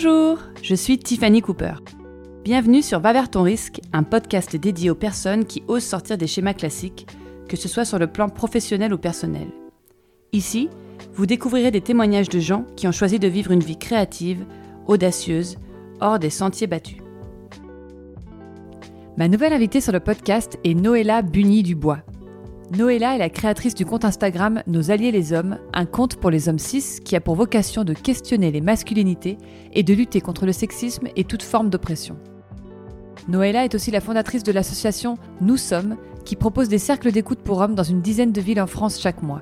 Bonjour, je suis Tiffany Cooper. Bienvenue sur Va vers ton risque, un podcast dédié aux personnes qui osent sortir des schémas classiques, que ce soit sur le plan professionnel ou personnel. Ici, vous découvrirez des témoignages de gens qui ont choisi de vivre une vie créative, audacieuse, hors des sentiers battus. Ma nouvelle invitée sur le podcast est Noëlla Bugny-Dubois. Noëlla est la créatrice du compte Instagram Nos Alliés les Hommes, un compte pour les hommes cis qui a pour vocation de questionner les masculinités et de lutter contre le sexisme et toute forme d'oppression. Noëlla est aussi la fondatrice de l'association Nous Sommes, qui propose des cercles d'écoute pour hommes dans une dizaine de villes en France chaque mois.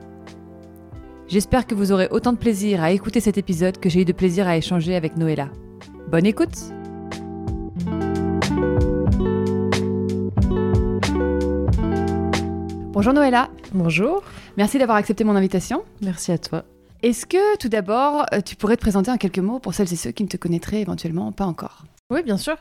J'espère que vous aurez autant de plaisir à écouter cet épisode que j'ai eu de plaisir à échanger avec Noëlla. Bonne écoute Bonjour Noëlla. Bonjour. Merci d'avoir accepté mon invitation. Merci à toi. Est-ce que tout d'abord, euh, tu pourrais te présenter en quelques mots pour celles et ceux qui ne te connaîtraient éventuellement pas encore? Oui, bien sûr.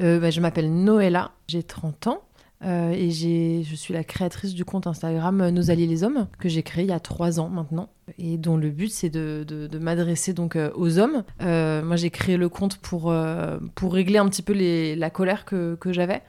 Euh, bah, je m'appelle Noëlla, j'ai 30 ans. euh, et je suis la créatrice du compte Instagram Nos Alliés les Hommes, que j'ai créé il y a trois ans maintenant, et dont le but c'est de, de- de m'adresser donc euh, aux hommes. Euh, moi j'ai créé le compte pour, pour régler un petit peu les- la colère que, que j'avais,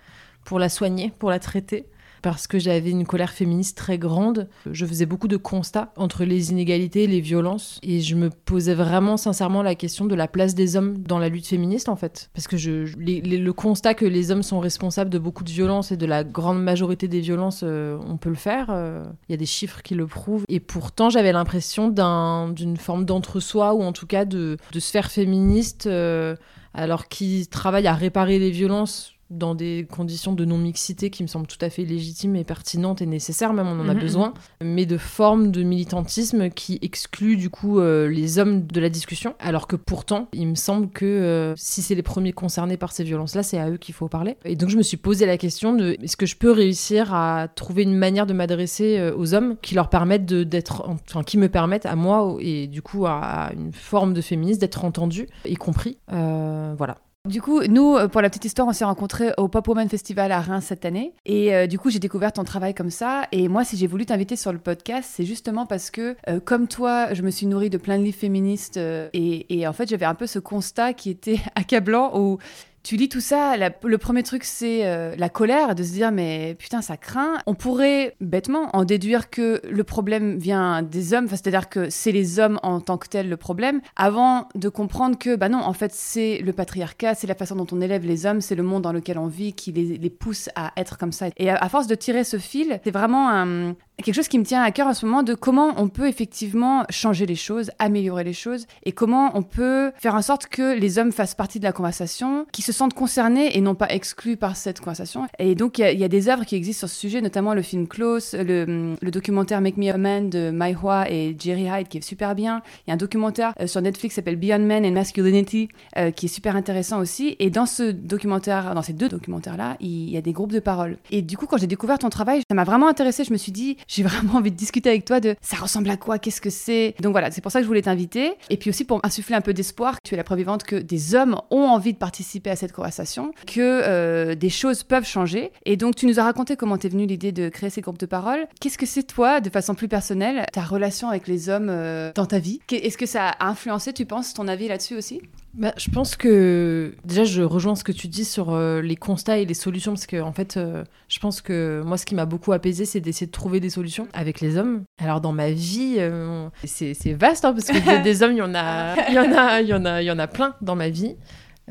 pour la soigner, pour la traiter. Parce que j'avais une colère féministe très grande. Je faisais beaucoup de constats entre les inégalités, les violences. Et je me posais vraiment sincèrement la question de la place des hommes dans la lutte féministe, en fait. Parce que je, le constat que les hommes sont responsables de beaucoup de violences et de la grande majorité des violences, euh, on peut le faire. euh, Il y a des chiffres qui le prouvent. Et pourtant, j'avais l'impression d'un- d'une forme d'entre-soi, ou en tout cas de, de sphère féministe, euh, alors qui travaille à réparer les violences dans des conditions de non-mixité qui me semblent tout à fait légitimes et pertinentes et nécessaires, même on en a Mhm, besoin, mais de formes de militantisme qui excluent du coup euh, les hommes de la discussion, alors que pourtant, il me semble que euh, si c'est les premiers concernés par ces violences-là, c'est à eux qu'il faut parler. Et donc je me suis posé la question de est-ce que je peux réussir à trouver une manière de m'adresser euh, aux hommes qui leur permettent d'être, enfin qui me permettent à moi et du coup à, à une forme de féministe d'être entendue et compris. Voilà. Du coup, nous, euh, pour la petite histoire, on s'est rencontrés au Pop Woman Festival à Reims cette année. Et euh, du coup, j'ai découvert ton travail comme ça. Et moi, si j'ai voulu t'inviter sur le podcast, c'est justement parce que, euh, comme toi, je me suis nourrie de plein de livres féministes. et, et en fait, j'avais un peu ce constat qui était accablant où tu lis tout ça, le premier truc c'est euh, la colère, de se dire mais putain ça craint. On pourrait bêtement en déduire que le problème vient des hommes, c'est-à-dire que c'est les hommes en tant que tels le problème, avant de comprendre que bah non en fait c'est le patriarcat, c'est la façon dont on élève les hommes, c'est le monde dans lequel on vit qui les, pousse à être comme ça. Et à force de tirer ce fil, c'est vraiment un, quelque chose qui me tient à cœur en ce moment de comment on peut effectivement changer les choses, améliorer les choses et comment on peut faire en sorte que les hommes fassent partie de la conversation, qui se sentent concernés et non pas exclus par cette conversation. Et donc il y a- des œuvres qui existent sur ce sujet, notamment le film Close, le, documentaire Make Me a Man de Mai Hua et Jerry Hyde qui est super bien. Il y a un documentaire euh, sur Netflix qui s'appelle Beyond Men and Masculinity euh, qui est super intéressant aussi. Et dans ce documentaire, dans ces deux documentaires-là, il y a des groupes de parole. Et du coup, quand j'ai découvert ton travail, ça m'a vraiment intéressé. Je me suis dit, j'ai vraiment envie de discuter avec toi de ça ressemble à quoi, qu'est-ce que c'est. Donc voilà, c'est pour ça que je voulais t'inviter. Et puis aussi pour insuffler un peu d'espoir, tu es la preuve vivante que des hommes ont envie de participer à cette conversation, que euh, des choses peuvent changer. Et donc tu nous as raconté comment t'es venue l'idée de créer ces groupes de parole. Qu'est-ce que c'est toi, de façon plus personnelle, ta relation avec les hommes euh, dans ta vie? Est-ce que ça a influencé, tu penses, ton avis là-dessus aussi? Bah, je pense que déjà je rejoins ce que tu dis sur euh, les constats et les solutions parce que en fait euh, je pense que moi ce qui m'a beaucoup apaisé c'est d'essayer de trouver des solutions avec les hommes. Alors dans ma vie euh, c'est vaste hein, parce que des, des hommes il y en a il y en a il y en a il y en a plein dans ma vie.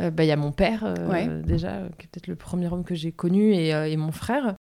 Euh, bah, il y a mon père euh, Ouais. déjà euh, qui est peut-être le premier homme que j'ai connu et, euh, et mon frère.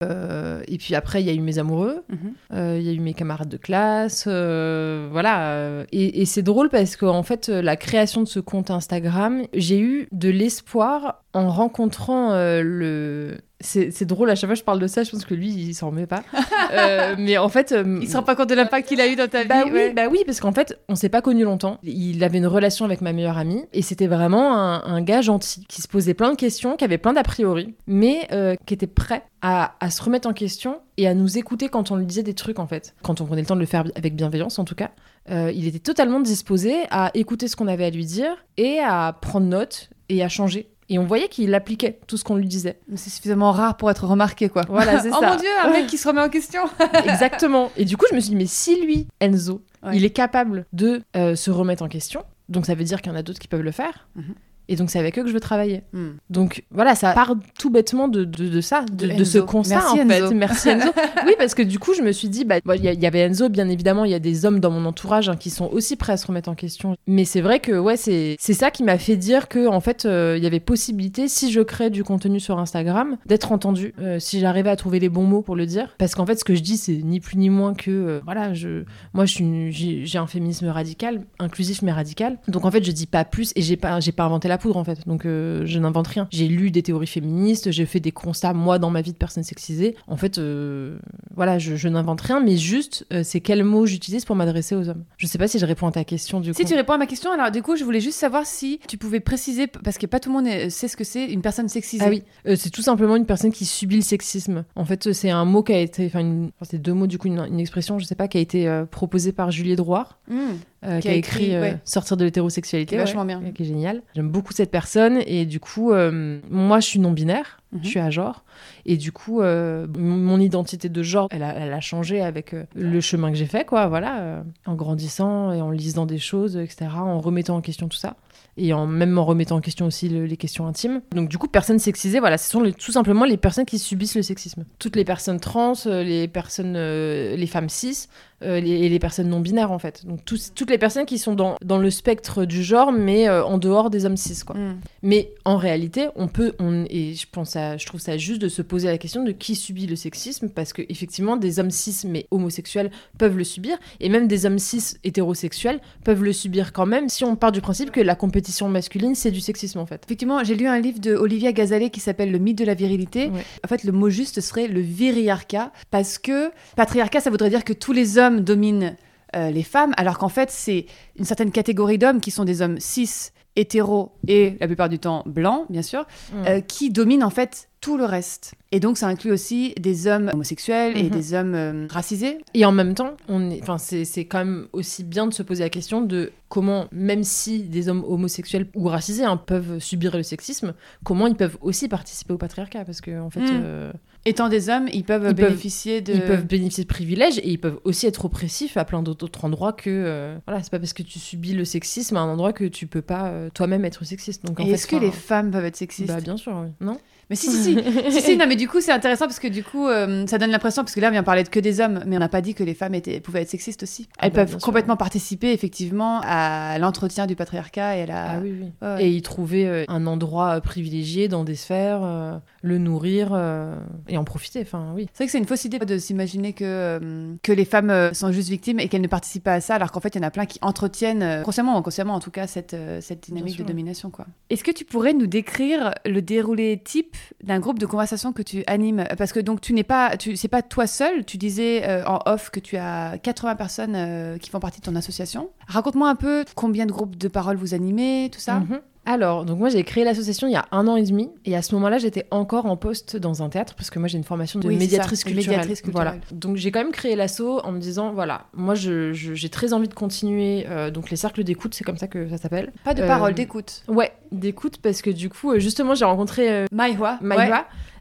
Et puis après il y a eu mes amoureux. Mhm. Il y a eu mes camarades de classe, voilà. Et, et c'est drôle parce qu'en fait, euh, la création de ce compte Instagram, j'ai eu de l'espoir en rencontrant le. C'est drôle, à chaque fois que je parle de ça, je pense que lui, il s'en remet pas. Euh, mais en fait. euh, Il se rend pas compte de l'impact qu'il a eu dans ta bah vie oui, ouais. bah oui, parce qu'en fait, on s'est pas connus longtemps. Il avait une relation avec ma meilleure amie et c'était vraiment un, un gars gentil qui se posait plein de questions, qui avait plein d'a priori, mais euh, qui était prêt à, à se remettre en question et à nous écouter quand on lui disait des trucs en fait. Quand on prenait le temps de le faire avec bienveillance en tout cas. Euh, il était totalement disposé à écouter ce qu'on avait à lui dire et à prendre note et à changer. Et on voyait qu'il appliquait tout ce qu'on lui disait. C'est suffisamment rare pour être remarqué, quoi. Voilà, c'est oh ça. mon dieu, un mec qui se remet en question. Exactement. Et du coup, je me suis dit, mais si lui, Enzo, Ouais. il est capable de euh, se remettre en question, donc ça veut dire qu'il y en a d'autres qui peuvent le faire, Mhm. Et donc, c'est avec eux que je veux travailler. Hmm. Donc, voilà, ça part tout bêtement de, de, de ça, de, ce constat, Merci, en fait. Merci Enzo. oui, parce que du coup, je me suis dit, bah, bon, il y, avait Enzo, bien évidemment, il y a des hommes dans mon entourage hein, qui sont aussi prêts à se remettre en question. Mais c'est vrai que, ouais, c'est ça qui m'a fait dire que, en fait, euh, il y avait possibilité, si je crée du contenu sur Instagram, d'être entendu, euh, si j'arrivais à trouver les bons mots pour le dire. Parce qu'en fait, ce que je dis, c'est ni plus ni moins que, euh, voilà, je, moi, j'ai un féminisme radical, inclusif mais radical. Donc, en fait, je dis pas plus et j'ai pas, pas inventé la poudre, en fait. Donc, euh, je n'invente rien. J'ai lu des théories féministes, j'ai fait des constats, moi, dans ma vie de personne sexisée. En fait, euh, voilà, je, je n'invente rien, mais juste, euh, c'est quels mots j'utilise pour m'adresser aux hommes. Je sais pas si je réponds à ta question, du Si coup. tu réponds à ma question, alors du coup, je voulais juste savoir si tu pouvais préciser, parce que pas tout le monde sait ce que c'est une personne sexisée. Ah oui, c'est tout simplement une personne qui subit le sexisme. En fait, c'est un mot qui a été, enfin, une- enfin, c'est deux mots du coup, une, une expression, je sais pas, qui a été proposée par Julie Drouard, Hmm. Euh, Qui qui, a écrit, écrit, euh, ouais. Sortir de l'hétérosexualité, Qui est vachement bien. qui est génial. J'aime beaucoup cette personne et du coup, euh, moi, je suis non binaire. Mhm. Je suis à genre. Et du coup, euh, mon identité de genre, elle a, elle a changé avec le chemin que j'ai fait, quoi. Voilà. euh, en grandissant et en lisant des choses, etc. En remettant en question tout ça. Et en même en remettant en question aussi le- les questions intimes. Donc, du coup, personnes sexisées, voilà, ce sont les- tout simplement les personnes qui subissent le sexisme. Toutes les personnes trans, euh, les personnes, euh, les femmes cis, euh, les- et les personnes non binaires, en fait. Donc, toutes les personnes qui sont dans, dans le spectre du genre, mais euh, en dehors des hommes cis, quoi. Hmm. Mais en réalité, on peut, on, et je pense à, je trouve ça juste de se poser la question de qui subit le sexisme, parce que effectivement, des hommes cis mais homosexuels peuvent le subir, et même des hommes cis hétérosexuels peuvent le subir quand même, si on part du principe que la compétition masculine c'est du sexisme en fait. Effectivement, j'ai lu un livre de Olivia Gazalet qui s'appelle Le mythe de la virilité. Ouais. En fait, le mot juste serait le viriarcat, parce que patriarcat, ça voudrait dire que tous les hommes dominent euh, les femmes, alors qu'en fait, c'est une certaine catégorie d'hommes qui sont des hommes cis, hétéros et la plupart du temps blancs, bien sûr, Mm. euh, qui dominent en fait tout le reste. Et donc, ça inclut aussi des hommes homosexuels et Mhm. des hommes euh, racisés. Et en même temps, on est, enfin, c'est, c'est quand même aussi bien de se poser la question de comment, même si des hommes homosexuels ou racisés hein, peuvent subir le sexisme, comment ils peuvent aussi participer au patriarcat, parce que en fait. Mm. euh, Étant des hommes, ils peuvent Ils peuvent- bénéficier de... Ils peuvent bénéficier de privilèges et ils peuvent aussi être oppressifs à plein d'autres endroits que. euh, voilà, c'est pas parce que tu subis le sexisme à un endroit que tu peux pas euh, toi-même être sexiste. Donc, est-ce que enfin, les femmes peuvent être sexistes? Bah, bien sûr, oui. Non? Mais si, si, si. si, si, non, mais du coup, c'est intéressant parce que du coup, euh, ça donne l'impression, parce que là, on vient parler de que des hommes, mais on n'a pas dit que les femmes étaient, pouvaient être sexistes aussi. Ah Elles bah, peuvent sûr. complètement participer, effectivement, à l'entretien du patriarcat et à la. Ah oui, oui. Ouais, ouais. Et y trouver euh, un endroit euh, privilégié dans des sphères, le nourrir euh, et en profiter. Enfin, oui. C'est vrai que c'est une fausse idée de s'imaginer que, euh, que les femmes euh, sont juste victimes et qu'elles ne participent pas à ça, alors qu'en fait, il y en a plein qui entretiennent, consciemment ou inconsciemment en tout cas, cette, cette dynamique de domination. quoi. Est-ce que tu pourrais nous décrire le déroulé type d'un groupe de conversation que tu animes? Parce que donc, tu n'es pas, tu, c'est pas toi seul, tu disais euh, en off que tu as 80 personnes qui font partie de ton association. Raconte-moi un peu combien de groupes de parole vous animez, tout ça. Mhm. Alors, donc moi j'ai créé l'association il y a un an et demi, et à ce moment-là j'étais encore en poste dans un théâtre, parce que moi j'ai une formation de Oui, médiatrice ça, culturelle. médiatrice culturelle. Voilà. Donc j'ai quand même créé l'asso en me disant, voilà, moi je- je- j'ai très envie de continuer, euh, donc les cercles d'écoute, c'est comme ça que ça s'appelle. Pas de Euh, parole, d'écoute. Ouais, d'écoute, parce que du coup, euh, justement j'ai rencontré euh, Maïwa.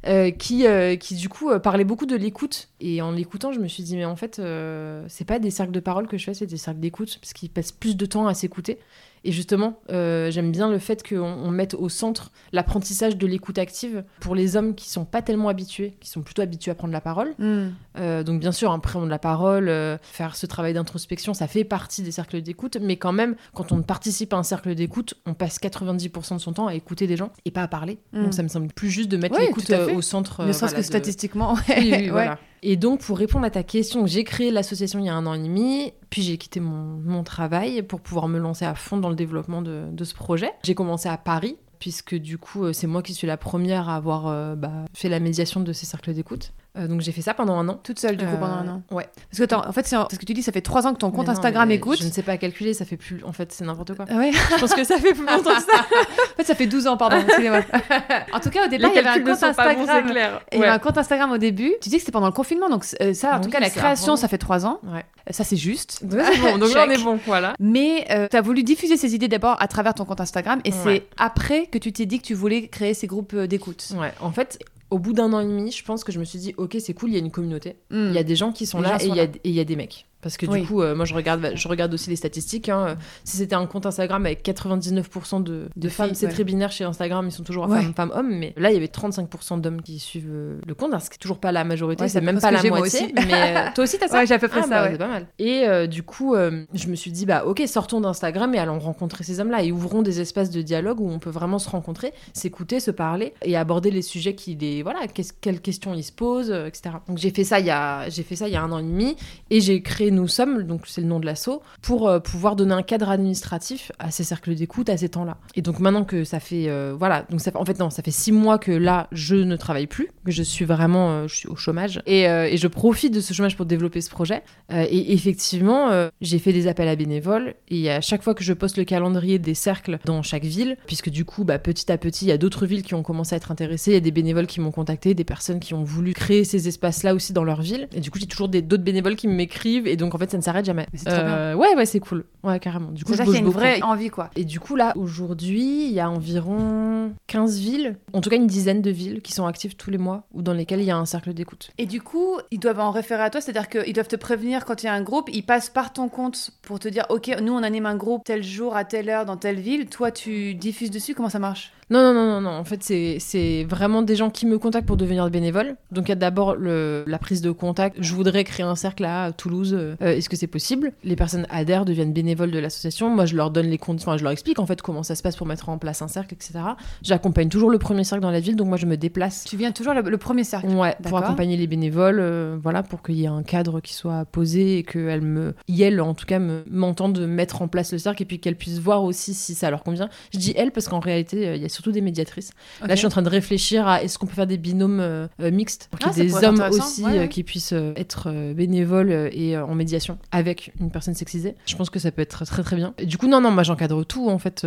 Euh, qui, euh, qui du coup euh, parlait beaucoup de l'écoute. Et en l'écoutant, je me suis dit, mais en fait, euh, c'est pas des cercles de parole que je fais, c'est des cercles d'écoute, parce qu'ils passent plus de temps à s'écouter. Et justement, euh, j'aime bien le fait qu'on on mette au centre l'apprentissage de l'écoute active pour les hommes qui sont pas tellement habitués, qui sont plutôt habitués à prendre la parole. Hmm. Euh, donc bien sûr, hein, prendre la parole, euh, faire ce travail d'introspection, ça fait partie des cercles d'écoute, mais quand même, quand on participe à un cercle d'écoute, on passe 90% de son temps à écouter des gens et pas à parler. Mm. Donc ça me semble plus juste de mettre Oui, l'écoute au centre. ne serait-ce voilà, que de- statistiquement. Oui, oui, Ouais. voilà. Et donc, pour répondre à ta question, j'ai créé l'association il y a un an et demi, puis j'ai quitté mon, mon travail pour pouvoir me lancer à fond dans le développement de, de ce projet. J'ai commencé à Paris, puisque du coup, euh, c'est moi qui suis la première à avoir euh, bah, fait la médiation de ces cercles d'écoute. Euh, donc, j'ai fait ça pendant un an. Toute seule, du coup, Euh, pendant un an. Ouais. Parce que, en fait, c'est ce que tu dis, ça fait trois ans que ton compte non, Instagram écoute. Je ne sais pas calculer, ça fait plus. En fait, c'est n'importe quoi. Ah ouais je pense que ça fait plus longtemps que ça. En fait, ça fait 12 ans, pardon. en tout cas, au départ, il y avait un compte Instagram. clair. Il y avait un compte Instagram au début. Tu dis que c'était pendant le confinement, donc euh, ça, en Oui, tout cas, la création, ça fait trois ans. Ouais. Euh, Ça, c'est juste. Ouais, c'est bon, donc là, on est bon, voilà. Mais tu as voulu diffuser ces idées d'abord à travers ton compte Instagram, et c'est après que tu t'es dit que tu voulais créer ces groupes euh, d'écoute. Ouais, en fait, au bout d'un an et demi, je pense que je me suis dit, ok, c'est cool, il y a une communauté. Hmm. Il y a des gens qui sont Les là gens et sont il y, a- là. et il y a des mecs. Parce que Oui. du coup, euh, moi, je regarde, je regarde aussi les statistiques. hein. Si c'était un compte Instagram avec 99% de, de, De femmes, c'est ouais. très binaire chez Instagram, ils sont toujours Ouais. femmes, femmes, hommes. Mais là, il y avait 35% d'hommes qui suivent euh, le compte, hein, ce qui est toujours pas la majorité, Ouais, c'est même pas la moitié. aussi. Mais euh, toi aussi, t'as ça Ouais, j'ai à peu près Ah, ça, bah. C'est pas mal. Et euh, du coup, je me suis dit, bah ok, sortons d'Instagram et allons rencontrer ces hommes-là et ouvrons des espaces de dialogue où on peut vraiment se rencontrer, s'écouter, se parler et aborder les sujets qui les voilà, quelles questions ils se posent, etc. Donc j'ai fait ça il y a j'ai fait ça il y a un an et demi et j'ai créé Nous sommes, donc c'est le nom de l'asso, pour euh, pouvoir donner un cadre administratif à ces cercles d'écoute à ces temps-là. Et donc maintenant que ça fait euh, voilà, donc ça en fait non, ça fait six mois que là je ne travaille plus, que je suis vraiment euh, je suis au chômage et, je profite de ce chômage pour développer ce projet. Et effectivement, j'ai fait des appels à bénévoles et à chaque fois que je poste le calendrier des cercles dans chaque ville, puisque du coup, bah, petit à petit, il y a d'autres villes qui ont commencé à être intéressées, il y a des bénévoles qui m'ont contacté, des personnes qui ont voulu créer ces espaces-là aussi dans leur ville. Et du coup, j'ai toujours d'autres bénévoles qui m'écrivent et donc en fait, ça ne s'arrête jamais. C'est Euh, ouais, ouais, c'est cool. Ouais, carrément. Du coup, C'est qu'il y a une beaucoup. vraie envie, quoi. Et du coup, là, aujourd'hui, il y a environ 15 villes, en tout cas une dizaine de villes qui sont actives tous les mois ou dans lesquelles il y a un cercle d'écoute. Et du coup, ils doivent en référer à toi, c'est-à-dire qu'ils doivent te prévenir quand il y a un groupe, ils passent par ton compte pour te dire, ok, nous on anime un groupe tel jour, à telle heure, dans telle ville, toi tu diffuses dessus, comment ça marche? Non, non, non, non, non. En fait, c'est- vraiment des gens qui me contactent pour devenir bénévole. Donc, il y a d'abord la prise de contact. Je voudrais créer un cercle à Toulouse. Euh, Est-ce que c'est possible? Les personnes adhèrent, deviennent bénévoles de l'association. Moi, je leur donne les conditions. Enfin, je leur explique en fait comment ça se passe pour mettre en place un cercle, etc. J'accompagne toujours le premier cercle dans la ville. Donc, moi, je me déplace. Tu viens toujours le, le premier cercle. Ouais, pour accompagner les bénévoles, euh, voilà, pour qu'il y ait un cadre qui soit posé et qu'elles me, y elles en tout cas, me- m'entendent mettre en place le cercle et puis qu'elles puissent voir aussi si ça leur convient. Je dis elles parce qu'en réalité, euh, il y a surtout des médiatrices. Là, je suis en train de réfléchir à est-ce qu'on peut faire des binômes euh, euh, mixtes pour qu'il Ah, y ça ait des hommes aussi Ouais, euh, ouais. qui puissent être bénévoles et en médiation avec une personne sexisée. Je pense que ça peut être très très bien. Et du coup, non, non, moi j'encadre tout en fait.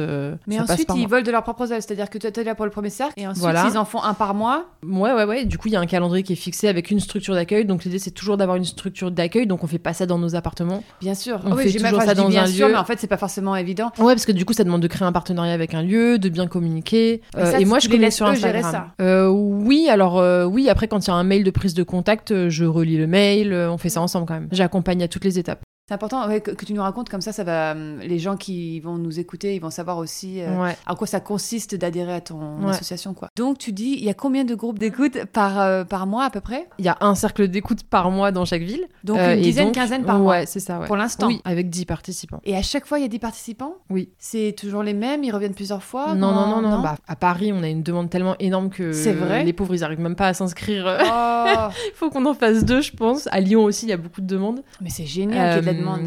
Mais ça passe ensuite, par ils moi. volent de leur propre aile, c'est-à-dire que toi t'es là pour le premier cercle, et ensuite Voilà. ils en font un par mois. Ouais, ouais, ouais. Du coup, il y a un calendrier qui est fixé avec une structure d'accueil. Donc, l'idée, c'est toujours d'avoir une structure d'accueil. Donc, on fait pas ça dans nos appartements. Bien sûr. On oui, fait toujours ça dans bien un sûr, lieu. mais en fait c'est pas forcément évident. Ouais, parce que du coup, ça demande de créer un partenariat avec un lieu, de bien communiquer. Et Euh, ça, et moi, je connais sur Instagram. Euh, oui, alors euh, oui. Après, quand il y a un mail de prise de contact, je relis le mail. on fait ça ensemble quand même. J'accompagne à toutes les étapes. C'est important ouais, que, que tu nous racontes comme ça, ça va. hum, Les gens qui vont nous écouter, ils vont savoir aussi euh, Ouais. en quoi ça consiste d'adhérer à ton Ouais. association, quoi. Donc tu dis, il y a combien de groupes d'écoute par euh, par mois à peu près? Il y a un cercle d'écoute par mois dans chaque ville. Donc Euh, une dizaine, donc- quinzaine par mois Ouais, c'est ça. Pour l'instant. Oui, avec 10 participants. Et à chaque fois, il y a des participants? Oui. C'est toujours les mêmes Ils reviennent plusieurs fois? Non, non, non, non, non? Bah, à Paris, on a une demande tellement énorme que vrai? les pauvres, ils arrivent même pas à s'inscrire. Oh, Il faut qu'on en fasse deux, je pense. À Lyon aussi, il y a beaucoup de demandes. mais c'est génial Euh, demande.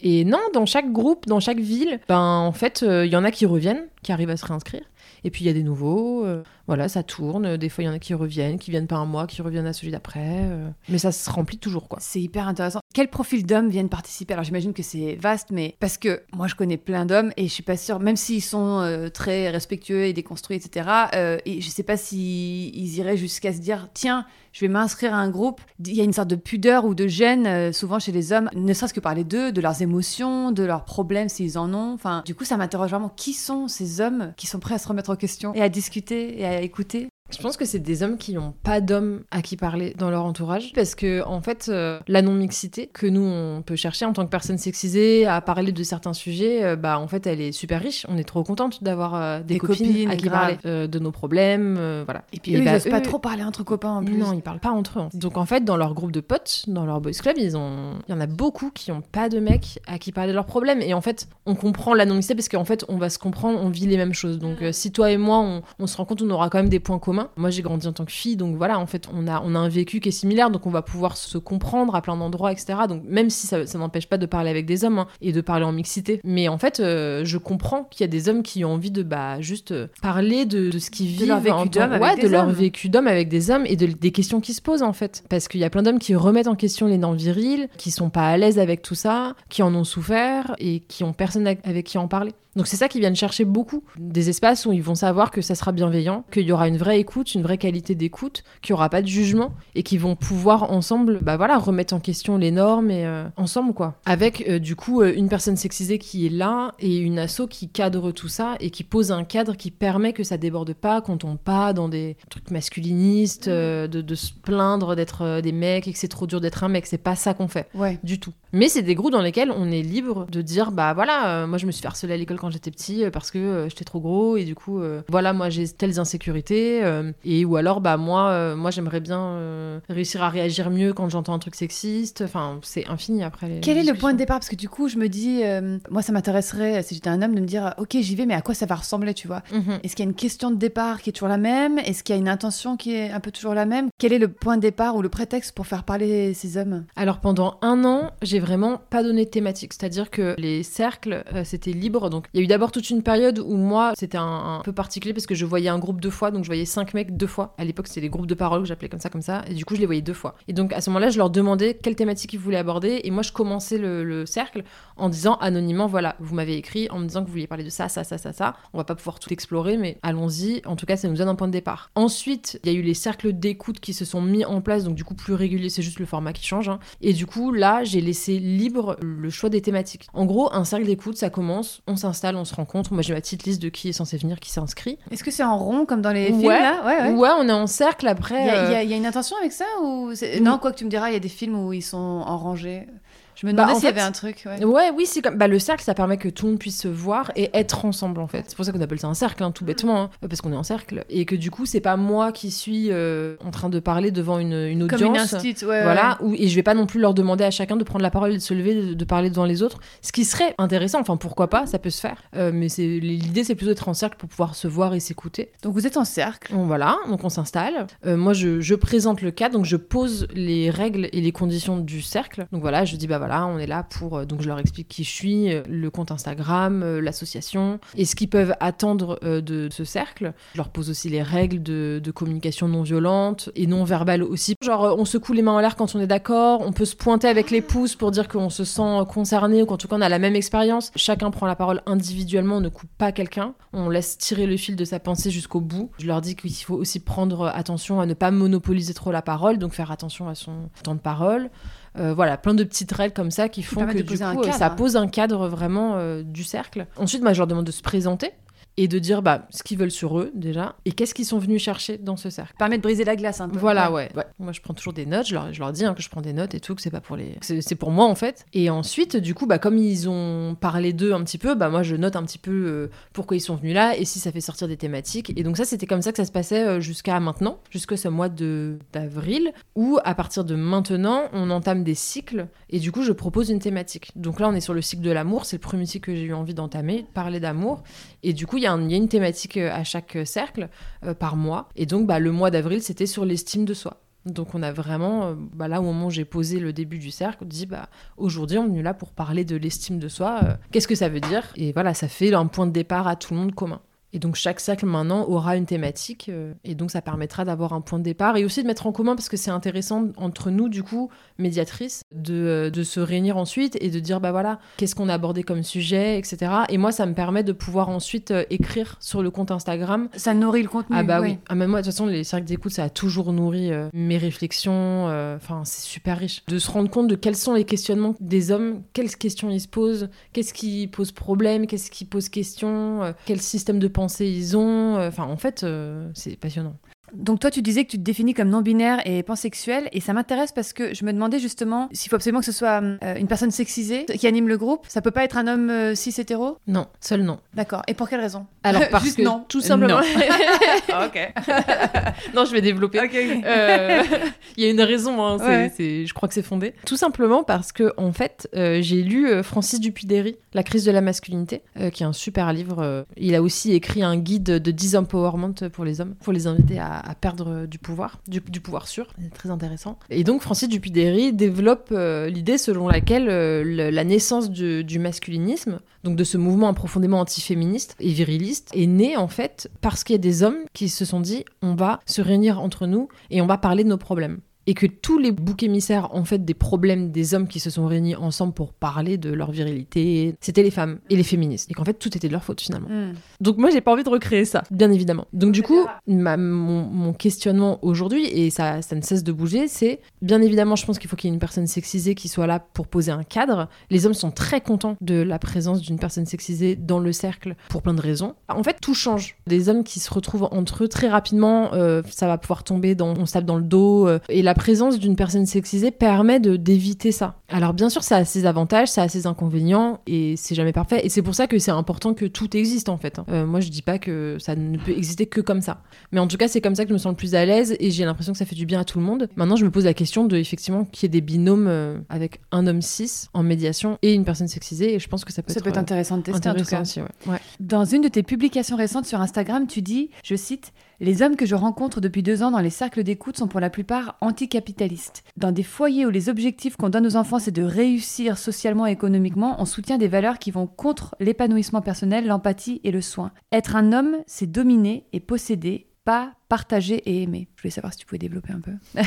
Et non, dans chaque groupe, dans chaque ville, ben en fait, euh, il y en a qui reviennent, qui arrivent à se réinscrire. Et puis il y a des nouveaux. Voilà, ça tourne. Des fois, il y en a qui reviennent, qui viennent pas un mois, qui reviennent à celui d'après. euh, mais ça se remplit toujours, quoi. C'est hyper intéressant. Quel profil d'hommes viennent participer? Alors j'imagine que c'est vaste, mais parce que moi je connais plein d'hommes et je suis pas sûre, même s'ils sont euh, très respectueux et déconstruits, etc. euh, et je sais pas s'ils ils iraient jusqu'à se dire tiens, je vais m'inscrire à un groupe. Il y a une sorte de pudeur ou de gêne euh, souvent chez les hommes, ne serait-ce que parler d'eux, de leurs émotions, de leurs problèmes s'ils en ont. Enfin, du coup, ça m'interroge vraiment. Qui sont ces hommes qui sont prêts à se remettre en question et à discuter et à écouter Je pense que c'est des hommes qui n'ont pas d'hommes à qui parler dans leur entourage. Parce que, en fait, euh, la non-mixité que nous, on peut chercher en tant que personne sexisée à parler de certains sujets, euh, bah, en fait, elle est super riche. On est trop contente d'avoir euh, des, Des copines, copines, à qui grave. parler euh, de nos problèmes. voilà. Et puis Et eux, bah, ils osent pas trop parler entre copains en plus. Non, ils parlent pas entre eux. Donc en fait, dans leur groupe de potes, dans leur boys club, ils ont, il y en a beaucoup qui ont pas de mecs à qui parler de leurs problèmes. Et en fait, on comprend la non-mixité parce qu'en fait, on va se comprendre, on vit les mêmes choses. Donc euh, si toi et moi, on, on se rend compte, on aura quand même des points communs. Moi, j'ai grandi en tant que fille, donc voilà, en fait, on a, on a un vécu qui est similaire, donc on va pouvoir se comprendre à plein d'endroits, etc. Donc même si ça, ça n'empêche pas de parler avec des hommes hein, et de parler en mixité, mais en fait, euh, je comprends qu'il y a des hommes qui ont envie de bah juste euh, parler de, de ce qu'ils vivent, leur vécu d'homme avec ouais, des de leur hommes. vécu d'homme avec des hommes et de, des questions qui se posent en fait, parce qu'il y a plein d'hommes qui remettent en question les normes viriles, qui sont pas à l'aise avec tout ça, qui en ont souffert et qui ont personne avec avec qui en parler. Donc c'est ça qu'ils viennent chercher beaucoup, des espaces où ils vont savoir que ça sera bienveillant, qu'il y aura une vraie écoute, une vraie qualité d'écoute, qu'il y aura pas de jugement et qu'ils vont pouvoir ensemble, bah voilà, remettre en question les normes et euh, ensemble quoi. Avec euh, du coup euh, une personne sexisée qui est là et une asso qui cadre tout ça et qui pose un cadre qui permet que ça déborde pas, qu'on tombe pas dans des trucs masculinistes, euh, de, de se plaindre d'être des mecs et que c'est trop dur d'être un mec. C'est pas ça qu'on fait Ouais. du tout. Mais c'est des groupes dans lesquels on est libre de dire bah voilà, euh, moi je me suis fait harceler à l'école quand j'étais petit euh, parce que euh, j'étais trop gros et du coup euh, voilà moi j'ai telles insécurités et ou alors bah moi moi j'aimerais bien réussir à réagir mieux quand j'entends un truc sexiste. Enfin c'est infini après. Les, Quel les est le point de départ? Parce que du coup, je me dis, moi, ça m'intéresserait, si j'étais un homme, de me dire, ok, j'y vais, mais à quoi ça va ressembler, tu vois? Mhm. Est-ce qu'il y a une question de départ qui est toujours la même? Est-ce qu'il y a une intention qui est un peu toujours la même? Quel est le point de départ ou le prétexte pour faire parler ces hommes? Alors pendant un an, j'ai vraiment pas donné de thématique, c'est-à-dire que les cercles, euh, c'était libre. Donc il y a eu d'abord toute une période où moi, c'était un, peu particulier parce que je voyais un groupe deux fois, donc je voyais cinq mecs deux fois. À l'époque, c'était des groupes de parole que j'appelais comme ça, comme ça, et du coup, je les voyais deux fois. Et donc à ce moment-là, je leur demandais quelle thématique ils voulaient aborder, et moi, je commençais le, le cercle en disant anonymement, voilà, vous m'avez écrit en me disant que vous vouliez parler de ça, ça, ça, ça, ça. On va pas pouvoir tout explorer, mais allons-y. En tout cas, ça nous donne un point de départ. Ensuite, il y a eu les cercles d'écoute qui se sont mis en place, donc du coup plus réguliers, c'est juste le format qui change. hein. Et du coup, là, j'ai laissé libre le choix des thématiques. En gros, un cercle d'écoute, ça commence, on s'installe, on se rencontre. Moi, j'ai ma petite liste de qui est censé venir, qui s'inscrit. Est-ce que c'est en rond comme dans les films Ouais. là? Ouais, ouais. Ouais, on est en cercle après. y, euh, il y a- il y a une intention avec ça ou. Non, quoi que tu me diras, il y a des films où ils sont en rangée. Je me Bah, demandais en s'il y avait un truc. ouais. Ouais, oui, c'est comme bah, le cercle, ça permet que tout le monde puisse se voir et être ensemble en fait. C'est pour ça qu'on appelle ça un cercle, hein, tout bêtement, hein, parce qu'on est en cercle et que du coup, c'est pas moi qui suis euh, en train de parler devant une, une Comme une audience. ouais, Voilà, où- et je vais pas non plus leur demander à chacun de prendre la parole et de se lever, de, de parler devant les autres. Ce qui serait intéressant, enfin pourquoi pas, ça peut se faire. Euh, mais c'est l'idée, c'est plutôt d'être en cercle pour pouvoir se voir et s'écouter. Donc vous êtes en cercle. Voilà, donc on s'installe. Euh, moi, je, je présente le cadre, donc je pose les règles et les conditions du cercle. Donc voilà, je dis bah voilà, on est là pour. euh, donc je leur explique qui je suis, euh, le compte Instagram, euh, l'association, et ce qu'ils peuvent attendre de ce cercle. Je leur pose aussi les règles de, communication non violente et non verbale aussi. Genre, on secoue les mains en l'air quand on est d'accord, on peut se pointer avec les pouces pour dire qu'on se sent concerné ou qu'en tout cas on a la même expérience. Chacun prend la parole individuellement, on ne coupe pas quelqu'un, on laisse tirer le fil de sa pensée jusqu'au bout. Je leur dis qu'il faut aussi prendre attention à ne pas monopoliser trop la parole, donc faire attention à son temps de parole. Euh, voilà, plein de petites règles comme ça qui font que du coup, euh, cadre. ça pose un cadre vraiment euh, du cercle. Ensuite, moi, je leur demande de se présenter et de dire bah, ce qu'ils veulent sur eux déjà et qu'est-ce qu'ils sont venus chercher dans ce cercle. Permet de briser la glace un peu. Voilà, ouais. ouais. Moi, je prends toujours des notes. Je leur, je leur dis hein, que je prends des notes et tout, que c'est pas pour les. C'est c'est pour moi, en fait. Et ensuite, du coup, bah, comme ils ont parlé d'eux un petit peu, bah, moi, je note un petit peu euh, pourquoi ils sont venus là et si ça fait sortir des thématiques. Et donc, ça, c'était comme ça que ça se passait euh, jusqu'à maintenant, jusqu'à ce mois de- d'avril, où à partir de maintenant, on entame des cycles et du coup, je propose une thématique. Donc là, on est sur le cycle de l'amour. C'est le premier cycle que j'ai eu envie d'entamer, parler d'amour. Et du coup, il y, a une thématique euh, à chaque euh, cercle euh, par mois. Et donc, bah, le mois d'avril, c'était sur l'estime de soi. Donc, on a vraiment, bah, là, au moment où j'ai posé le début du cercle, on dit, bah, aujourd'hui, on est là pour parler de l'estime de soi. Qu'est-ce que ça veut dire? Et voilà, ça fait un point de départ à tout le monde commun. Et donc chaque cercle maintenant aura une thématique euh, et donc ça permettra d'avoir un point de départ et aussi de mettre en commun parce que c'est intéressant entre nous du coup médiatrices de, euh, de se réunir ensuite et de dire bah voilà qu'est-ce qu'on a abordé comme sujet etc et moi ça me permet de pouvoir ensuite euh, écrire sur le compte Instagram Ça nourrit le contenu. ah bah ouais. oui. Ah, mais moi, de toute façon, les cercles d'écoute, ça a toujours nourri euh, mes réflexions. Enfin, c'est super riche. De se rendre compte de quels sont les questionnements des hommes, quelles questions ils se posent, qu'est-ce qui pose problème, qu'est-ce qui pose question, quel système de pensée ils ont. euh, Enfin, en fait, euh, c'est passionnant. Donc toi, tu disais que tu te définis comme non-binaire et pansexuel, et ça m'intéresse parce que je me demandais justement s'il faut absolument que ce soit euh, une personne sexisée qui anime le groupe. Ça peut pas être un homme euh, cis hétéro Non, seul non. D'accord. Et pour quelle raison? Alors, parce Juste que non. tout simplement. ok. non, je vais développer. Euh, Il y a une raison, hein, Ouais. je crois que c'est fondé. Tout simplement parce que, en fait, euh, j'ai lu euh, Francis Dupuy-Derry, La crise de la masculinité, euh, qui est un super livre. euh. il a aussi écrit un guide de disempowerment pour les hommes, pour les inviter à, à perdre du pouvoir, du, du pouvoir sûr. C'est très intéressant. Et donc, Francis Dupuy-Derry développe euh, l'idée selon laquelle le- la naissance du, du masculinisme, donc de ce mouvement profondément antiféministe et viriliste, est née en fait parce qu'il y a des hommes qui se sont dit on va se réunir entre nous et on va parler de nos problèmes. Et que tous les boucs émissaires, en fait, des problèmes des hommes qui se sont réunis ensemble pour parler de leur virilité, c'était les femmes et les féministes. Et qu'en fait, tout était de leur faute finalement. Hmm. Donc moi, j'ai pas envie de recréer ça, bien évidemment. Donc du coup, ma- mon, mon questionnement aujourd'hui, et ça, ça ne cesse de bouger, c'est bien évidemment, je pense qu'il faut qu'il y ait une personne sexisée qui soit là pour poser un cadre. Les hommes sont très contents de la présence d'une personne sexisée dans le cercle pour plein de raisons. En fait, tout change. Des hommes qui se retrouvent entre eux très rapidement, euh, ça va pouvoir tomber dans on se tape dans le dos. euh, et là, la présence d'une personne sexisée permet de d'éviter ça. Alors bien sûr, ça a ses avantages, ça a ses inconvénients, et c'est jamais parfait. Et c'est pour ça que c'est important que tout existe en fait. Euh, moi, je dis pas que ça ne peut exister que comme ça. Mais en tout cas, c'est comme ça que je me sens le plus à l'aise, et j'ai l'impression que ça fait du bien à tout le monde. Maintenant, je me pose la question de effectivement qu'il y ait des binômes euh, avec un homme cis en médiation et une personne sexisée, et je pense que ça peut Ça être, peut être euh, intéressant de tester en tout intéressant cas. aussi. ouais. Ouais. Dans une de tes publications récentes sur Instagram, tu dis, je cite, Les hommes que je rencontre depuis deux ans dans les cercles d'écoute sont pour la plupart anticapitalistes. Dans des foyers où les objectifs qu'on donne aux enfants, c'est de réussir socialement et économiquement, on soutient des valeurs qui vont contre l'épanouissement personnel, l'empathie et le soin. Être un homme, c'est dominer et posséder, pas partager et aimer. Je voulais savoir si tu pouvais développer un peu.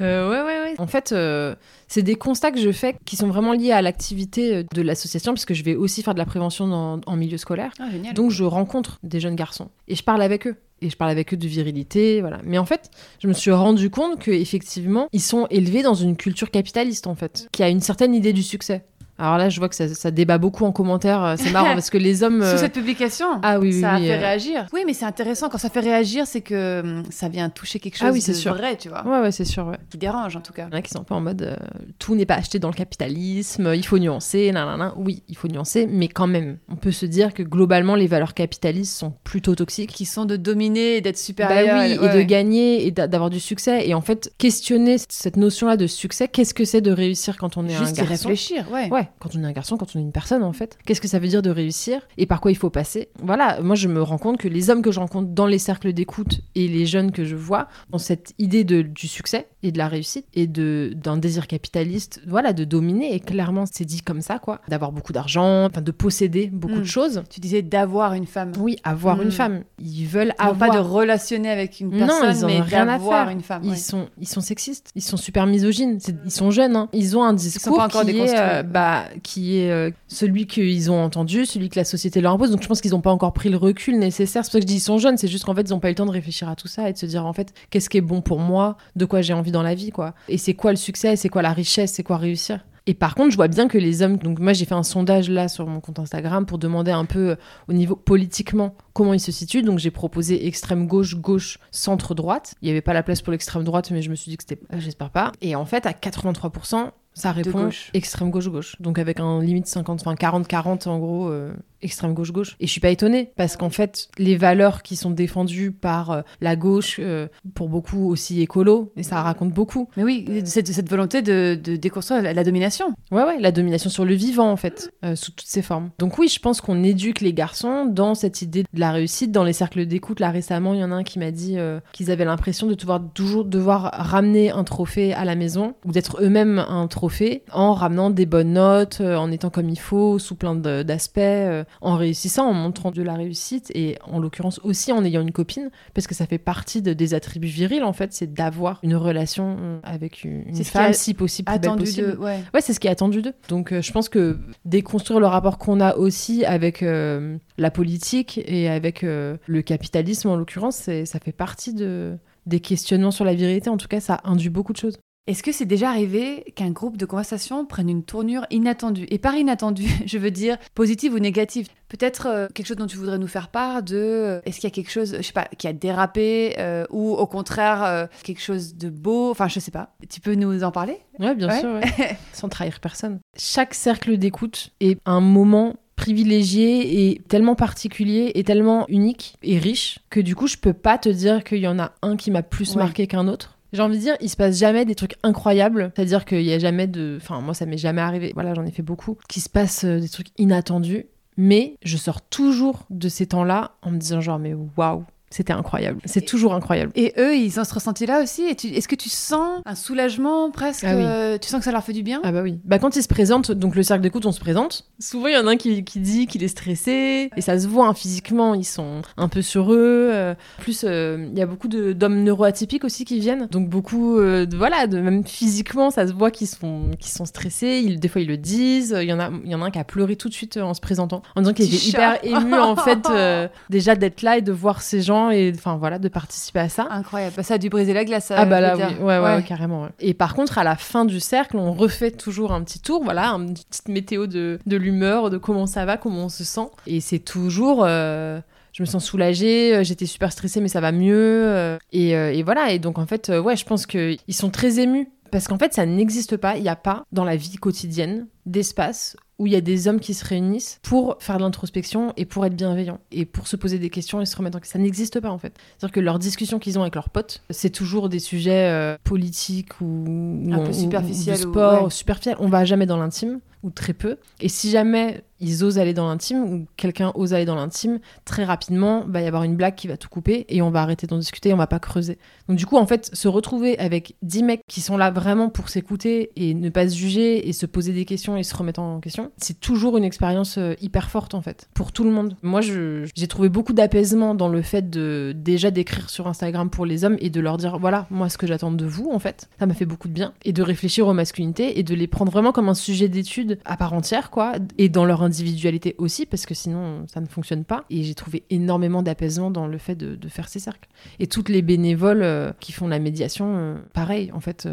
Euh, ouais, ouais, ouais. En fait, euh, c'est des constats que je fais qui sont vraiment liés à l'activité euh, de l'association, parce que je vais aussi faire de la prévention dans- en milieu scolaire. Ah, génial. Donc, je rencontre des jeunes garçons et je parle avec eux. Et je parle avec eux de virilité, voilà. Mais en fait, je me suis rendu compte que effectivement, ils sont élevés dans une culture capitaliste, en fait, qui a une certaine idée du succès. Alors là, je vois que ça, ça débat beaucoup en commentaire. euh, C'est marrant parce que les hommes. euh, Sous cette publication Ah oui, oui, ça a fait euh, réagir. Oui, mais c'est intéressant. Quand ça fait réagir, c'est que ça vient toucher quelque chose Ah oui, c'est de sûr. vrai, tu vois. Ouais, ouais, c'est sûr, ouais. Qui dérange, en tout cas. Il y en a qui sont peu en mode euh, tout n'est pas acheté dans le capitalisme, il faut nuancer, nanana. Oui, il faut nuancer, mais quand même, on peut se dire que globalement, les valeurs capitalistes sont plutôt toxiques. Qui sont de dominer et d'être Bah supérieur. oui, Ouais, et de ouais. gagner et d'a- d'avoir du succès. Et en fait, questionner cette notion-là de succès, qu'est-ce que c'est de réussir quand on est Juste un garçon? réfléchir, ouais. Ouais, quand on est un garçon, quand on est une personne en fait. Qu'est-ce que ça veut dire de réussir et par quoi il faut passer? Voilà, moi je me rends compte que les hommes que je rencontre dans les cercles d'écoute et les jeunes que je vois ont cette idée de, du succès et de la réussite et de d'un désir capitaliste, voilà, de dominer. Et clairement, c'est dit comme ça, quoi. D'avoir beaucoup d'argent, de posséder beaucoup de choses. Tu disais d'avoir une femme. Oui, avoir une femme. Ils veulent Non avoir. pas de relationner avec une Non, personne, ils en ont mais rien à d'avoir faire. une femme. Ils, ouais. sont, ils sont sexistes, ils sont super misogynes, ils sont jeunes, hein. ils ont un discours pas encore qui, est, euh, bah, qui est euh, celui qu'ils ont entendu, celui que la société leur impose. Donc je pense qu'ils n'ont pas encore pris le recul nécessaire. C'est pour ça que je dis ils sont jeunes, c'est juste qu'en fait ils n'ont pas eu le temps de réfléchir à tout ça et de se dire en fait qu'est-ce qui est bon pour moi, de quoi j'ai envie dans la vie, quoi. Et c'est quoi le succès, c'est quoi la richesse, c'est quoi réussir? Et par contre, je vois bien que les hommes. Donc, moi, j'ai fait un sondage là sur mon compte Instagram pour demander un peu euh, au niveau politiquement comment ils se situent. Donc, j'ai proposé extrême gauche, gauche, centre droite. Il n'y avait pas la place pour l'extrême droite, mais je me suis dit que c'était. euh, J'espère pas. Et en fait, à 83%, ça répond extrême gauche, gauche. Donc, avec un limite 50, enfin 40-40 en gros, euh, extrême gauche, gauche. Et je suis pas étonnée parce qu'en fait, les valeurs qui sont défendues par euh, la gauche, euh, pour beaucoup aussi écolo, et ça raconte beaucoup. Mais oui, cette, cette volonté de, de déconstruire la, la domination. Ouais, ouais, la domination sur le vivant, en fait, euh, sous toutes ses formes. Donc oui, je pense qu'on éduque les garçons dans cette idée de la réussite. Dans les cercles d'écoute, là, récemment, il y en a un qui m'a dit euh, qu'ils avaient l'impression de devoir, toujours devoir ramener un trophée à la maison, ou d'être eux-mêmes un trophée, en ramenant des bonnes notes, euh, en étant comme il faut, sous plein d'aspects, euh, en réussissant, en montrant de la réussite, et en l'occurrence aussi en ayant une copine, parce que ça fait partie de- des attributs virils, en fait, c'est d'avoir une relation avec une, femme, si possible, Attendu possible. de. Ouais. Ouais, c'est ce qui est attendu d'eux. Donc euh, je pense que déconstruire le rapport qu'on a aussi avec euh, la politique et avec euh, le capitalisme en l'occurrence, ça fait partie de, des questionnements sur la vérité. En tout cas, ça induit beaucoup de choses. Est-ce que c'est déjà arrivé qu'un groupe de conversation prenne une tournure inattendue? Et par inattendue, je veux dire positive ou négative. Peut-être euh, quelque chose dont tu voudrais nous faire part de. euh, Est-ce qu'il y a quelque chose, je sais pas, qui a dérapé euh, ou au contraire euh, quelque chose de beau? Enfin, je sais pas. Tu peux nous en parler? Ouais, bien Ouais. sûr, ouais. sans trahir personne. Chaque cercle d'écoute est un moment privilégié et tellement particulier et tellement unique et riche que du coup je peux pas te dire qu'il y en a un qui m'a plus Ouais. marqué qu'un autre. J'ai envie de dire, il se passe jamais des trucs incroyables. C'est-à-dire qu'il y a jamais de. Enfin, moi, ça m'est jamais arrivé. Voilà, j'en ai fait beaucoup. Qu'il se passe euh, des trucs inattendus. Mais je sors toujours de ces temps-là en me disant, genre, mais waouh, c'était incroyable. C'est toujours incroyable. Et eux, ils ont ce ressenti-là aussi Est-ce que tu sens un soulagement presque Ah oui. euh, Tu sens que ça leur fait du bien Ah bah oui. Bah quand ils se présentent, donc le cercle d'écoute, on se présente. Souvent, il y en a un qui, qui dit qu'il est stressé. Et ça se voit hein, physiquement, ils sont un peu sur eux. euh. En plus, euh, il y a beaucoup d'hommes neuroatypiques aussi qui viennent. Donc beaucoup, de, voilà, de, même physiquement, ça se voit qu'ils sont, qu'ils sont stressés. Ils, des fois, ils le disent. Il y, en a, il y en a un qui a pleuré tout de suite en se présentant. En disant qu'il était hyper ému, en fait, déjà d'être là et de voir ces gens et, enfin voilà, de participer à ça. Incroyable. Bah, ça a dû briser la glace. Ah bah là, oui. Ouais, ouais, ouais, carrément. Et par contre, à la fin du cercle, on refait toujours un petit tour, voilà, une petite météo de, de l'humeur, de comment ça va, comment on se sent. Et c'est toujours euh, je me sens soulagée, euh, j'étais super stressée, mais ça va mieux. euh, et, euh, et voilà, et donc en fait, euh, ouais, je pense qu'ils sont très émus. Parce qu'en fait, ça n'existe pas, il n'y a pas dans la vie quotidienne d'espace où il y a des hommes qui se réunissent pour faire de l'introspection et pour être bienveillants et pour se poser des questions et se remettre en question. Ça n'existe pas en fait. C'est-à-dire que leurs discussions qu'ils ont avec leurs potes, c'est toujours des sujets euh, politiques ou, Un peu superficiels sport, ouais. superficiels. On va jamais dans l'intime ou très peu. Et si jamais ils osent aller dans l'intime ou quelqu'un ose aller dans l'intime, très rapidement, il va y avoir une blague qui va tout couper et on va arrêter d'en discuter et on va pas creuser. Donc du coup, en fait, se retrouver avec 10 mecs qui sont là vraiment pour s'écouter et ne pas se juger et se poser des questions et se remettre en question, c'est toujours une expérience euh, hyper forte en fait, pour tout le monde. Moi, j'ai trouvé beaucoup d'apaisement dans le fait de déjà d'écrire sur Instagram pour les hommes et de leur dire, voilà, moi, ce que j'attends de vous, en fait, ça m'a fait beaucoup de bien. Et de réfléchir aux masculinités et de les prendre vraiment comme un sujet d'étude à part entière, quoi, et dans leur individualité aussi, parce que sinon, ça ne fonctionne pas. Et j'ai trouvé énormément d'apaisement dans le fait de, faire ces cercles. Et toutes les bénévoles euh, qui font la médiation, euh, pareil, en fait,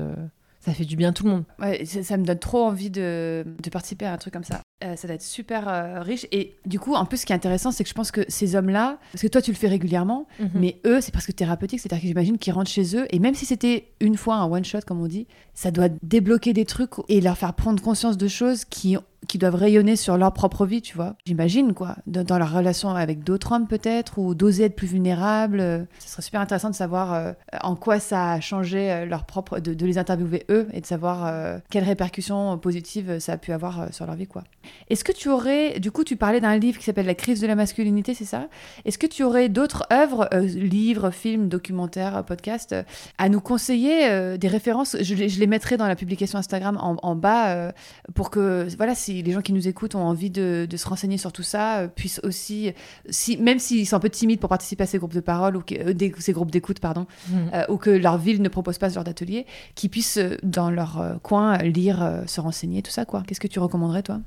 ça fait du bien à tout le monde. Ouais, ça, me donne trop envie de participer à un truc comme ça. Euh, ça doit être super euh, riche. Et du coup, en plus, ce qui est intéressant, c'est que je pense que ces hommes-là, parce que toi, tu le fais régulièrement, Mais mais eux, c'est parce que thérapeutique. C'est-à-dire que j'imagine qu'ils rentrent chez eux, et même si c'était une fois un one-shot, comme on dit, ça doit débloquer des trucs et leur faire prendre conscience de choses qui, qui doivent rayonner sur leur propre vie, tu vois. J'imagine, quoi. Dans, dans leur relation avec d'autres hommes, peut-être, ou d'oser être plus vulnérables. Euh, Ce serait super intéressant de savoir euh, en quoi ça a changé leur propre. de, de les interviewer eux et de savoir quelles répercussions positives ça a pu avoir sur leur vie, quoi. Est-ce que tu aurais, du coup, tu parlais d'un livre qui s'appelle La crise de la masculinité, c'est ça? Est-ce que tu aurais d'autres œuvres, euh, livres, films, documentaires, podcasts, euh, à nous conseiller euh, des références? Je, les- je les mettrai dans la publication Instagram en, en bas pour que, voilà, si les gens qui nous écoutent ont envie de, de se renseigner sur tout ça, puissent aussi, si, même s'ils sont un peu timides pour participer à ces groupes de parole ou que- des- ces groupes d'écoute, pardon, euh, ou que leur ville ne propose pas ce genre d'atelier, qui puissent dans leur coin lire, se renseigner, tout ça quoi. Qu'est-ce que tu recommanderais toi?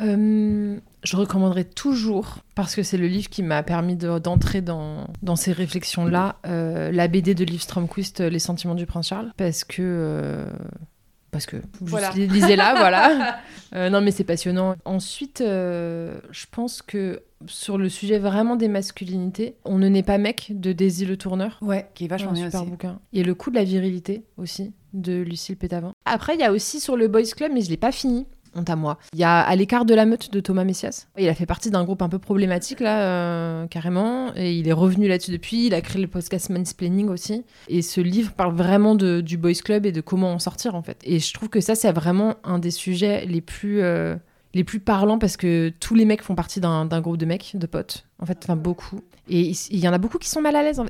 Euh, je recommanderais toujours, parce que c'est le livre qui m'a permis de- d'entrer dans, dans ces réflexions-là, euh, la BD de Liv Stromquist, Les sentiments du prince Charles, parce que... euh, parce que vous Voilà. lisez-la, voilà. Euh, non, mais c'est passionnant. Ensuite, euh, je pense que sur le sujet vraiment des masculinités, On ne naît pas mec de Daisy Le Tourneur. Ouais, qui est vachement un super aussi. bouquin. Et le coup de la virilité aussi, de Lucille Pétavin. Après, il y a aussi sur le Boys Club, mais je l'ai pas fini. Honte à moi. Il y a À l'écart de la meute de Thomas Messias. Il a fait partie d'un groupe un peu problématique, là, euh, carrément. Et il est revenu là-dessus depuis. Il a créé le podcast Mansplaining aussi. Et ce livre parle vraiment du Boys Club et de comment en sortir, en fait. Et je trouve que ça, c'est vraiment un des sujets les plus. euh, les plus parlants parce que tous les mecs font partie d'un groupe de mecs, de potes, en fait, enfin beaucoup. Et il y en a beaucoup qui sont mal à l'aise.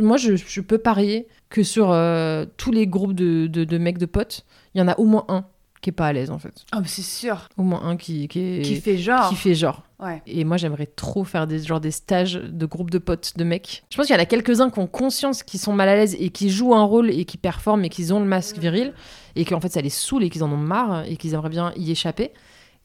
moi, je, peux parier que sur euh, tous les groupes de mecs de potes, il y en a au moins un qui est pas à l'aise en fait. Oh, mais c'est sûr. Au moins un qui, qui, est- Qui fait genre. qui fait genre. Ouais. Et moi, j'aimerais trop faire des, genre, des stages de groupes de potes, de mecs. Je pense qu'il y en a quelques-uns qui ont conscience qu'ils sont mal à l'aise et qui jouent un rôle et qui performent et qu'ils ont le masque viril et qu'en fait ça les saoule et qu'ils en ont marre et qu'ils aimeraient bien y échapper.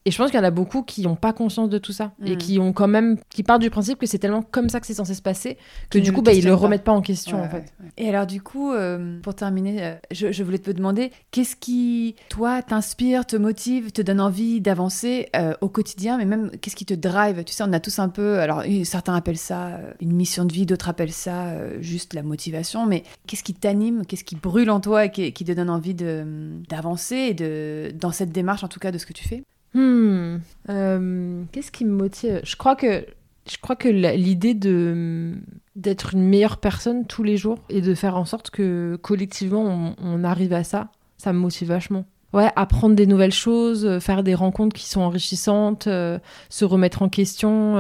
Et je pense qu'il y en a beaucoup qui n'ont pas conscience de tout ça et Mm. qui ont quand même qui partent du principe que c'est tellement comme ça que c'est censé se passer que du coup bah, ils le pas. remettent pas en question Ouais, en fait. ouais, ouais. Et alors du coup, euh, pour terminer, euh, je, je voulais te demander, qu'est-ce qui, toi, t'inspire, te motive, te donne envie d'avancer euh, au quotidien, mais même qu'est-ce qui te drive? Tu sais, on a tous un peu, alors certains appellent ça une mission de vie, d'autres appellent ça juste la motivation, mais qu'est-ce qui t'anime, qu'est-ce qui brûle en toi et qui, qui te donne envie de, d'avancer et de, dans cette démarche en tout cas de ce que tu fais? Hmm. Euh, Qu'est-ce qui me motive? Je crois que je crois que l'idée de d'être une meilleure personne tous les jours et de faire en sorte que collectivement on, arrive à ça, ça me motive vachement. Ouais, apprendre des nouvelles choses, euh, faire des rencontres qui sont enrichissantes, euh, se remettre en question,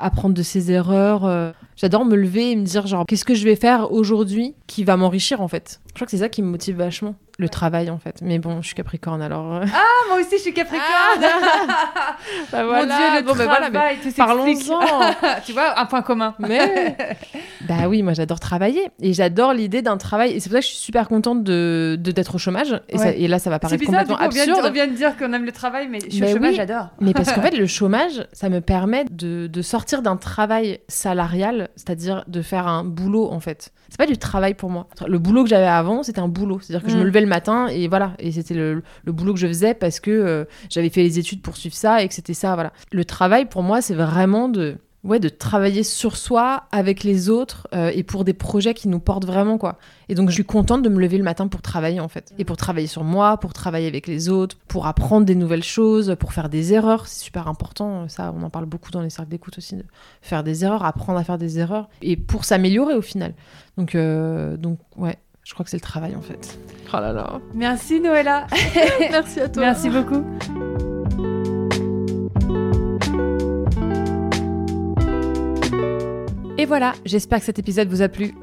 apprendre de ses erreurs. J'adore me lever et me dire genre qu'est-ce que je vais faire aujourd'hui qui va m'enrichir en fait? Je crois que c'est ça qui me motive vachement, le travail en fait. Mais bon, je suis Capricorne alors. euh, Ah, moi aussi je suis Capricorne bah Mon Dieu, le bon, bah voilà, travail, tout s'explique. parlons-en. Tu vois, un point commun. mais bah oui, moi j'adore travailler et j'adore l'idée d'un travail et c'est pour ça que je suis super contente de d'être au chômage et, ça- Ouais. et là ça va paraître bizarre, complètement coup, on vient, de, on vient de dire qu'on aime le travail, mais je suis Mais au chômage, oui. j'adore. Mais parce qu'en fait, le chômage, ça me permet de, de sortir d'un travail salarial, c'est-à-dire de faire un boulot, en fait. C'est pas du travail pour moi. Le boulot que j'avais avant, c'était un boulot. C'est-à-dire que je Mm. me levais le matin et voilà. Et c'était le, le boulot que je faisais parce que euh, j'avais fait les études pour suivre ça et que c'était ça, voilà. Le travail, pour moi, c'est vraiment de ouais, de travailler sur soi avec les autres euh, et pour des projets qui nous portent vraiment quoi. Et donc je suis contente de me lever le matin pour travailler en fait et pour travailler sur moi, pour travailler avec les autres, pour apprendre des nouvelles choses, pour faire des erreurs, c'est super important. Ça, on en parle beaucoup dans les cercles d'écoute aussi de faire des erreurs, apprendre à faire des erreurs et pour s'améliorer au final. Donc euh, donc ouais, je crois que c'est le travail en fait. Oh là là. Merci Noëlla. Merci à toi. Merci beaucoup. Et voilà, j'espère que cet épisode vous a plu.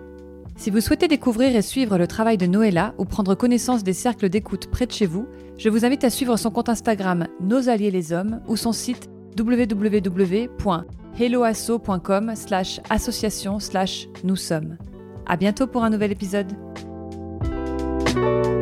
Si vous souhaitez découvrir et suivre le travail de Noëlla ou prendre connaissance des cercles d'écoute près de chez vous, je vous invite à suivre son compte Instagram Nos Alliés les Hommes ou son site www.helloasso.com slash association slash nous sommes. À bientôt pour un nouvel épisode. thank you